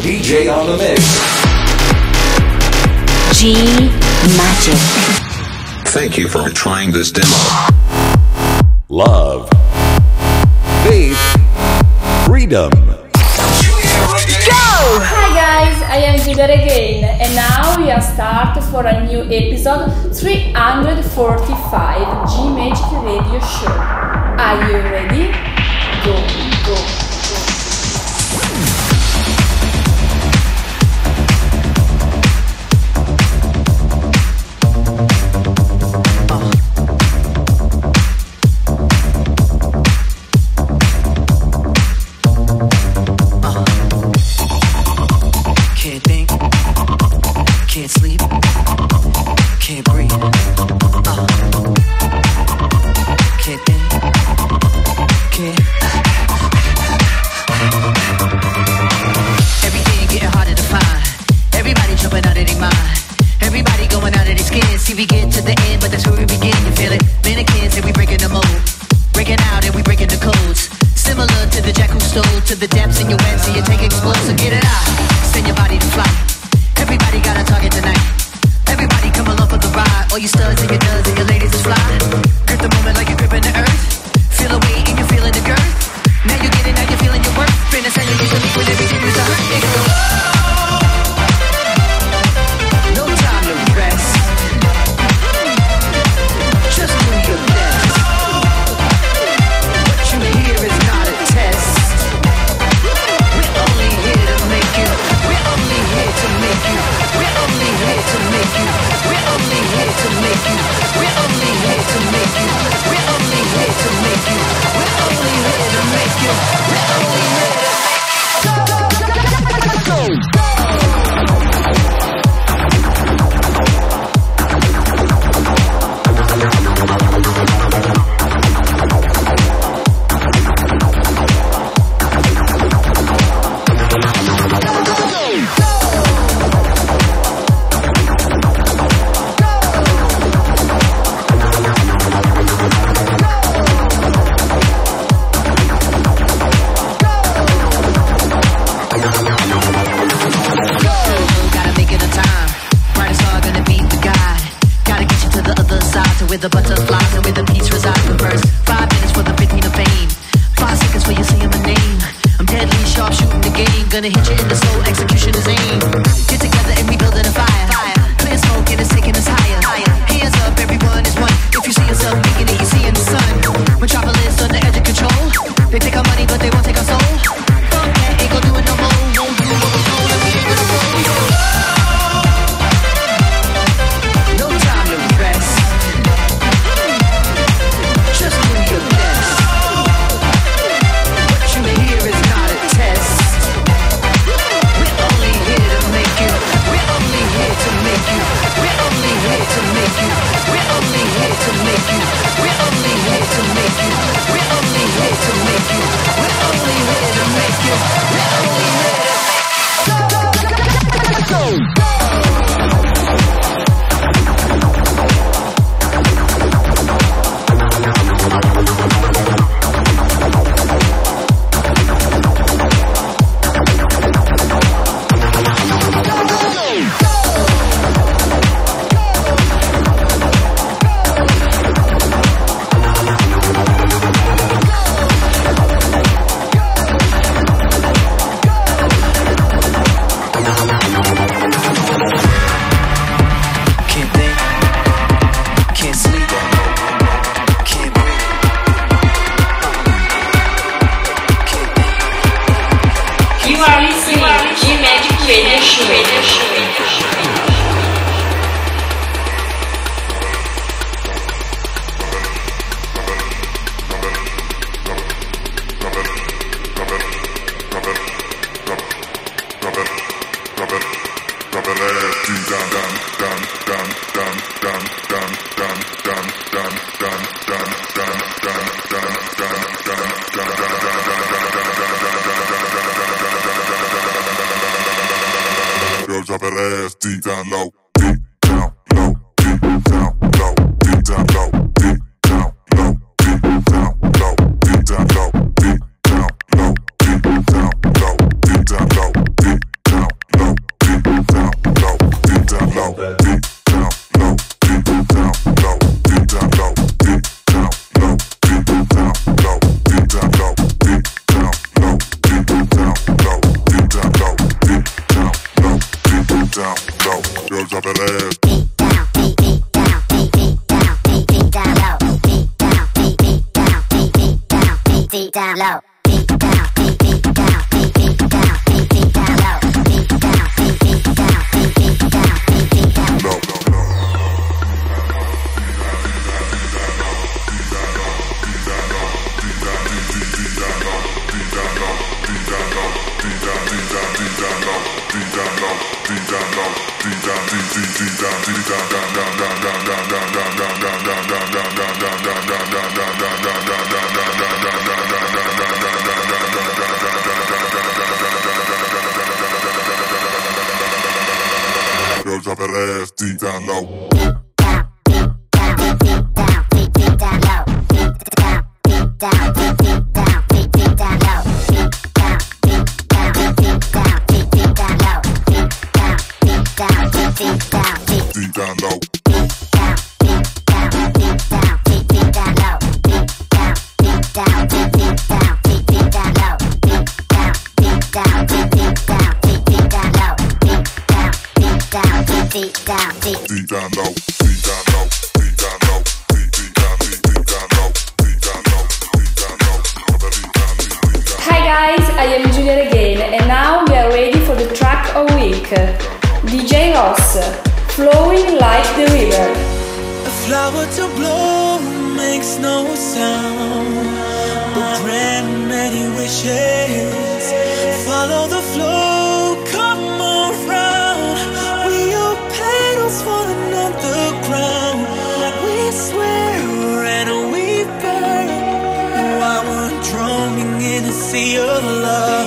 DJ on the mix. G Magic. Thank you for trying this demo. Love. Faith. Freedom. Go! Hi guys, I am Giulia Regain and now we are start for a new episode 345 G Magic Radio Show. Are you ready? Go, go. All you studs and your duds and your ladies is fly. Grip the moment like you're gripping the earth. chance. Follow the flow, come around. We are petals falling on the ground. We swear and we burn. While we're drowning in a sea of love.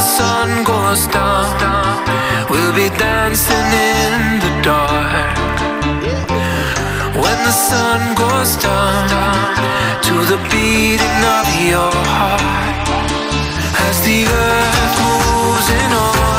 the sun goes down, we'll be dancing in the dark. When the sun goes down to the beating of your heart, as the earth moves in on.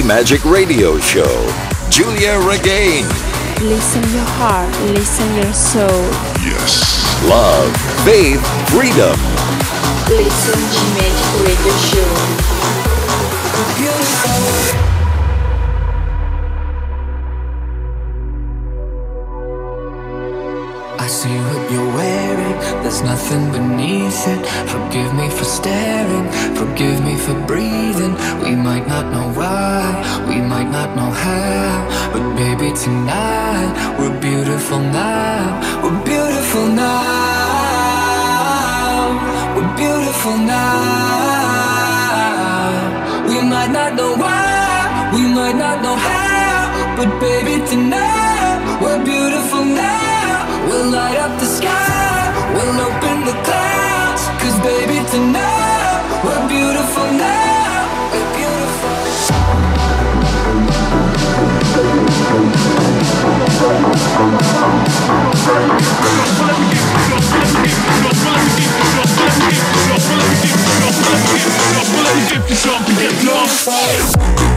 Magic Radio Show, Giulia Regain. Listen your heart, listen your soul. Yes. Love, faith, freedom. Listen G Magic Radio Show. jump and get lost.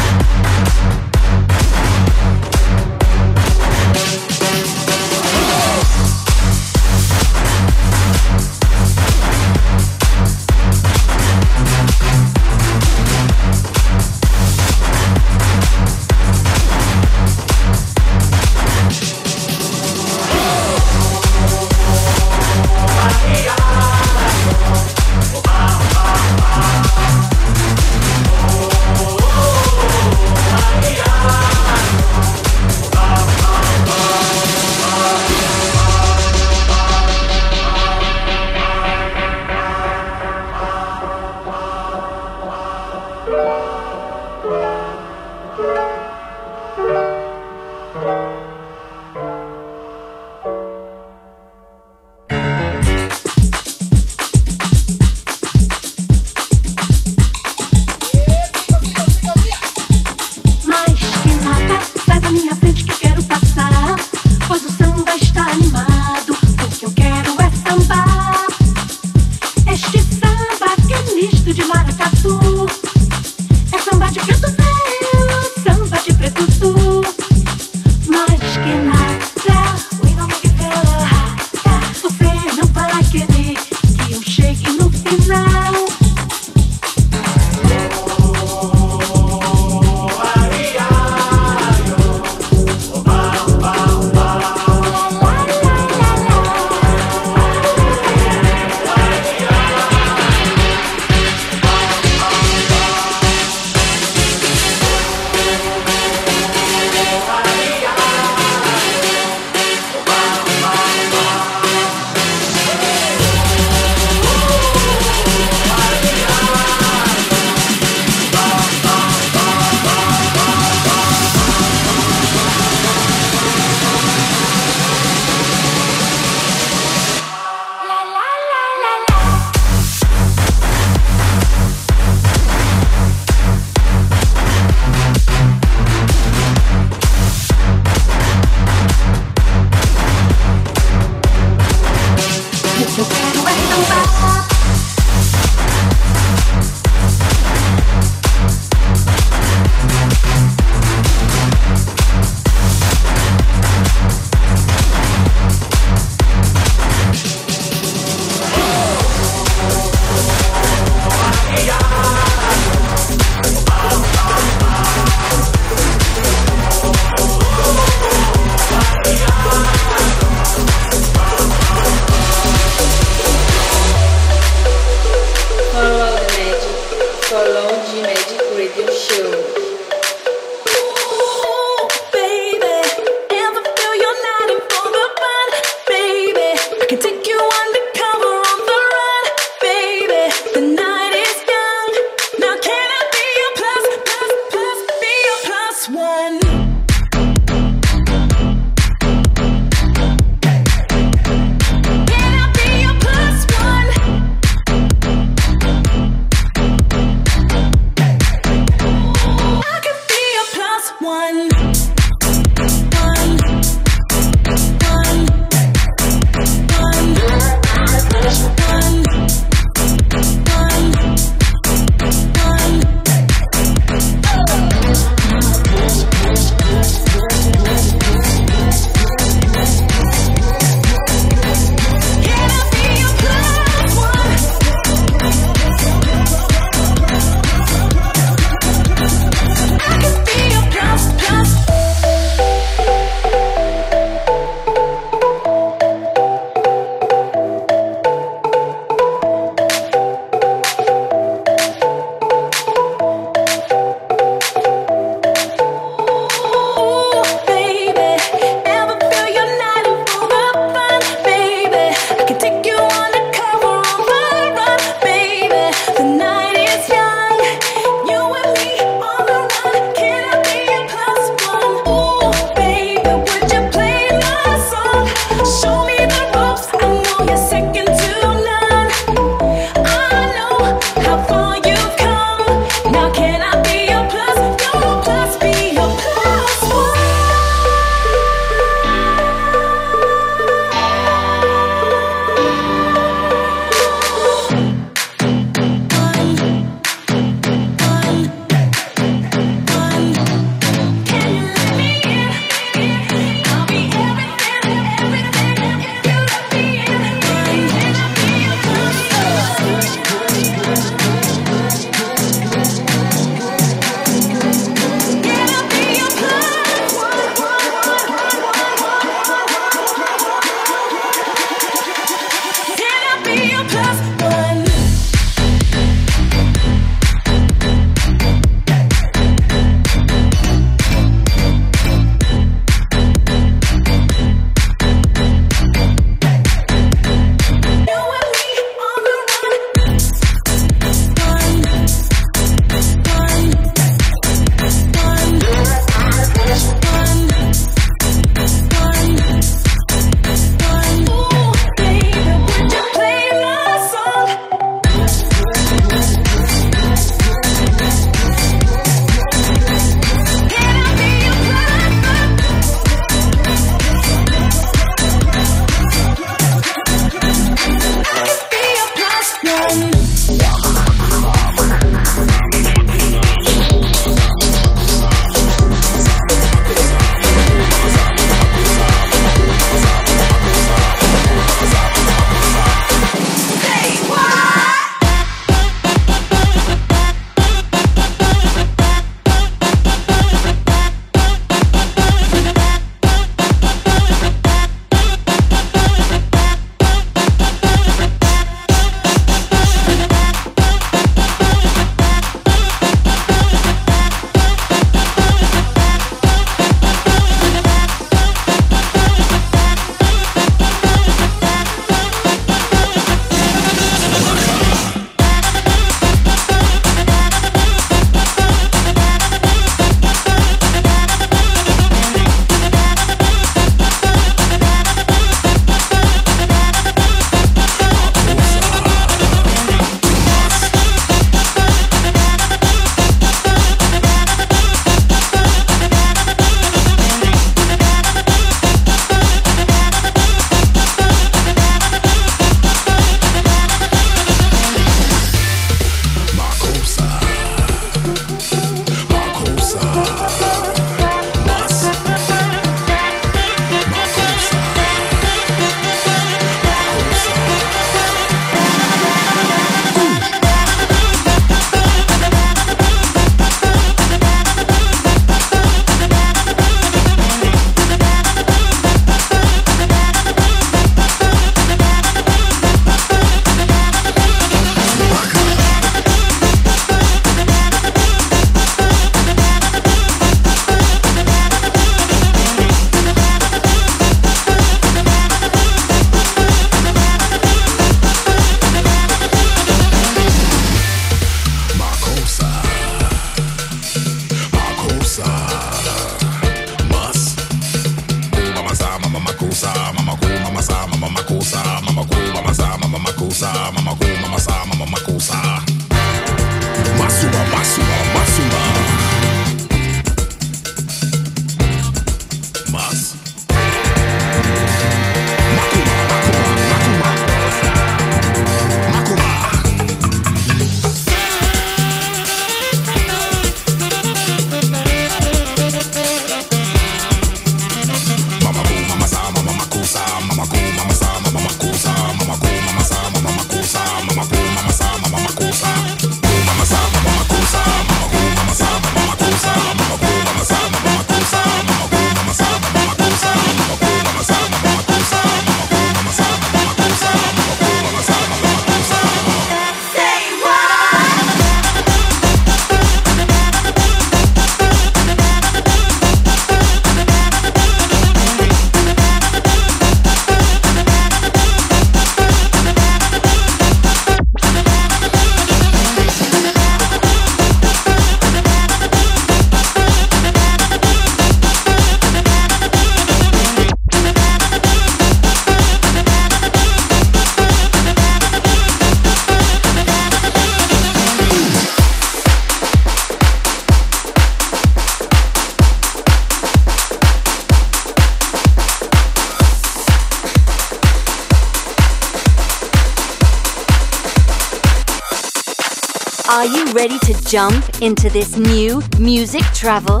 ready to jump into this new music travel?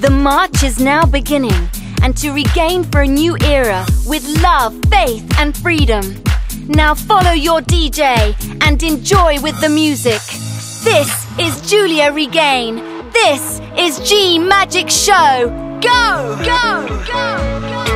The march is now beginning, and to regain for a new era with love, faith, and freedom. Now follow your DJ and enjoy with the music. This is Giulia Regain. This is G Magic Show. Go! Go! Go! Go!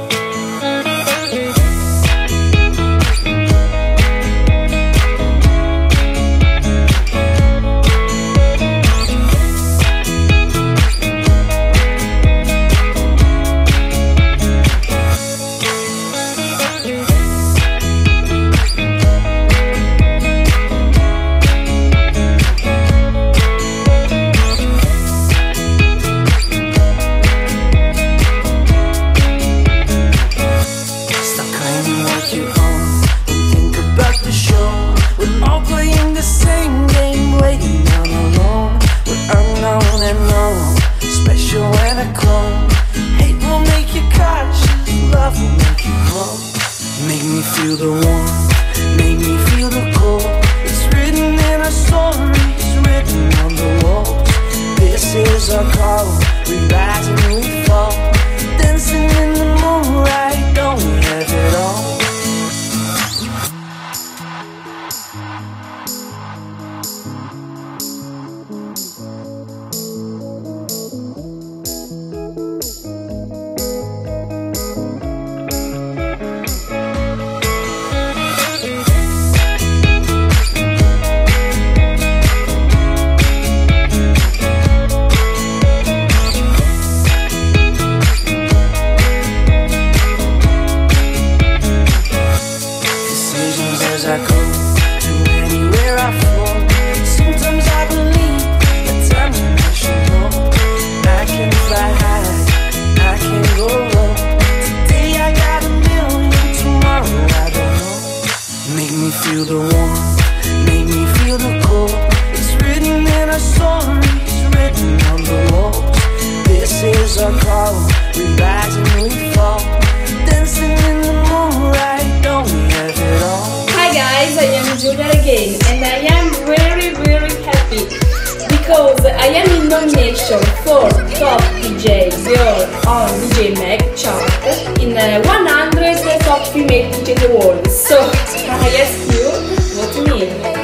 I am in nomination for Top DJ Girl on DJ Mag chart in uh, 100 Top Female DJ the world. So I ask you, vote me. G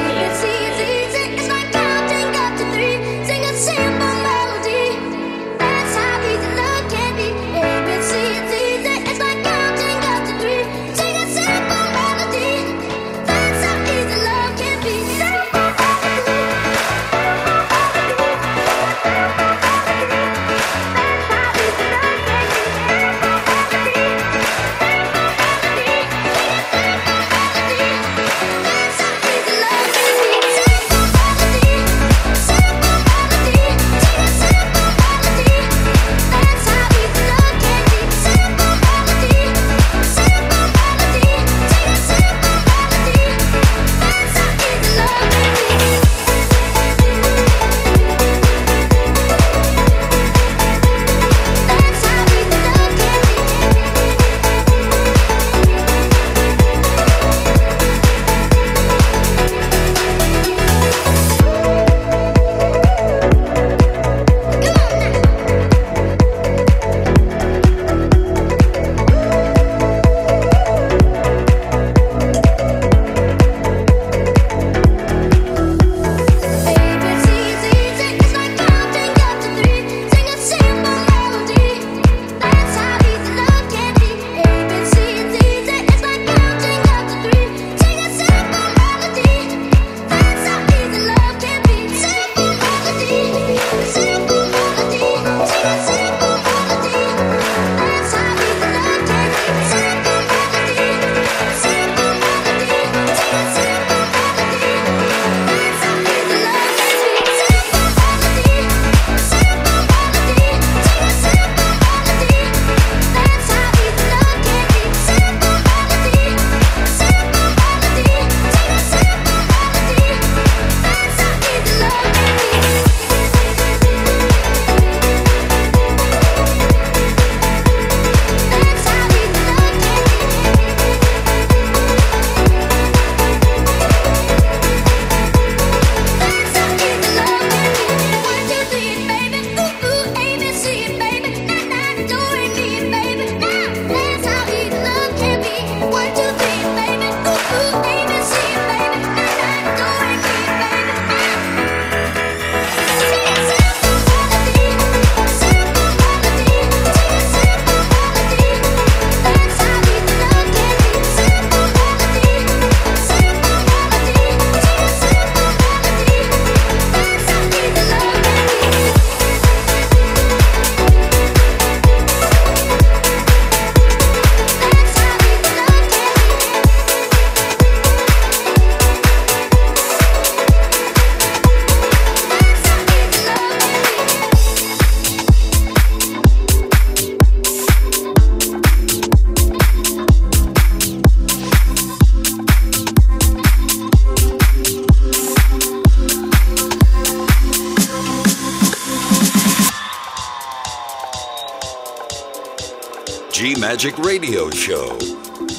Magic Radio Show.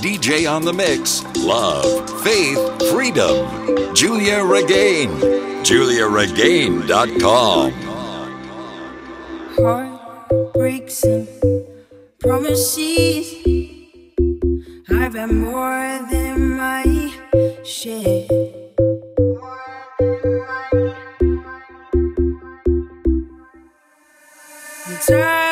DJ on the mix. Love, faith, freedom. Giulia Regain. GiuliaRegain.com. heartbreaks and promises. I've had more than my share. I'm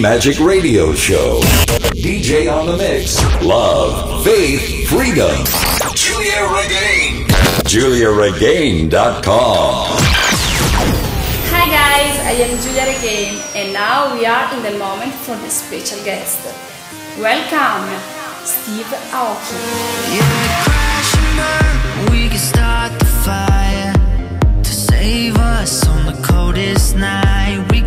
Magic Radio Show. DJ on the Mix. Love, Faith, Freedom. Giulia Regain. GiuliaRegain.com. Hi guys, I am Giulia Regain, and now we are in the moment for the special guest. Welcome, Steve Aoki. To save us on the coldest night, we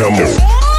chamou.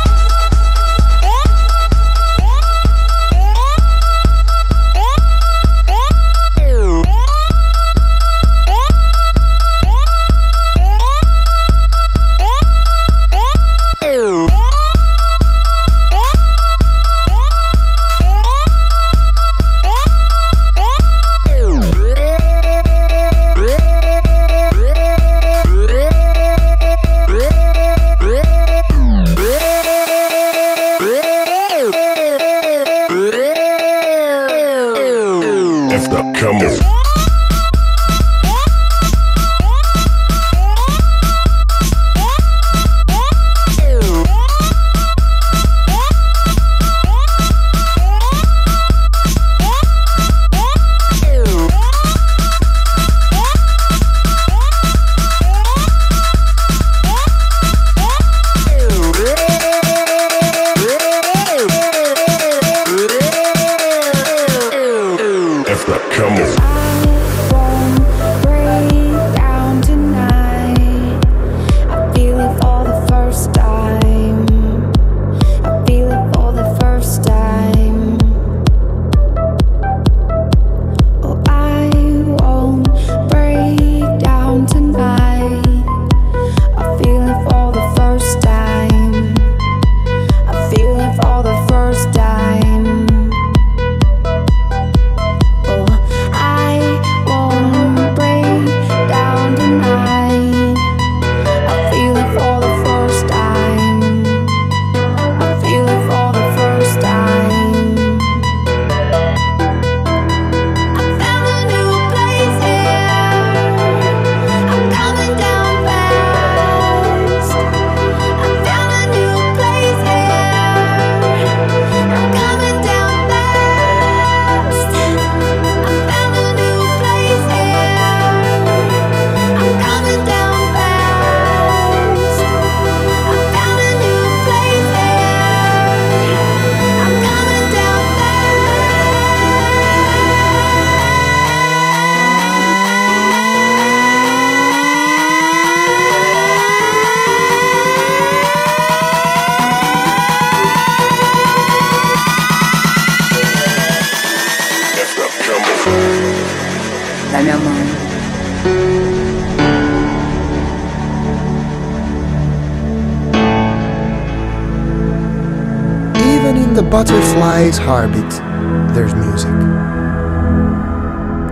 Butterfly's heartbeat, there's music.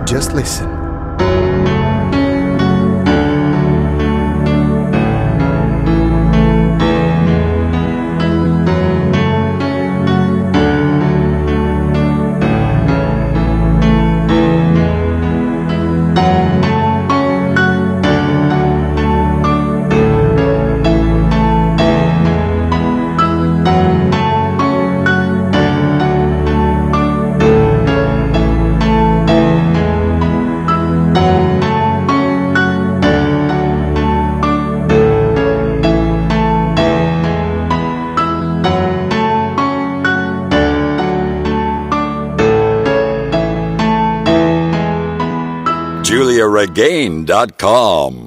Just listen. GiuliaRegain.com.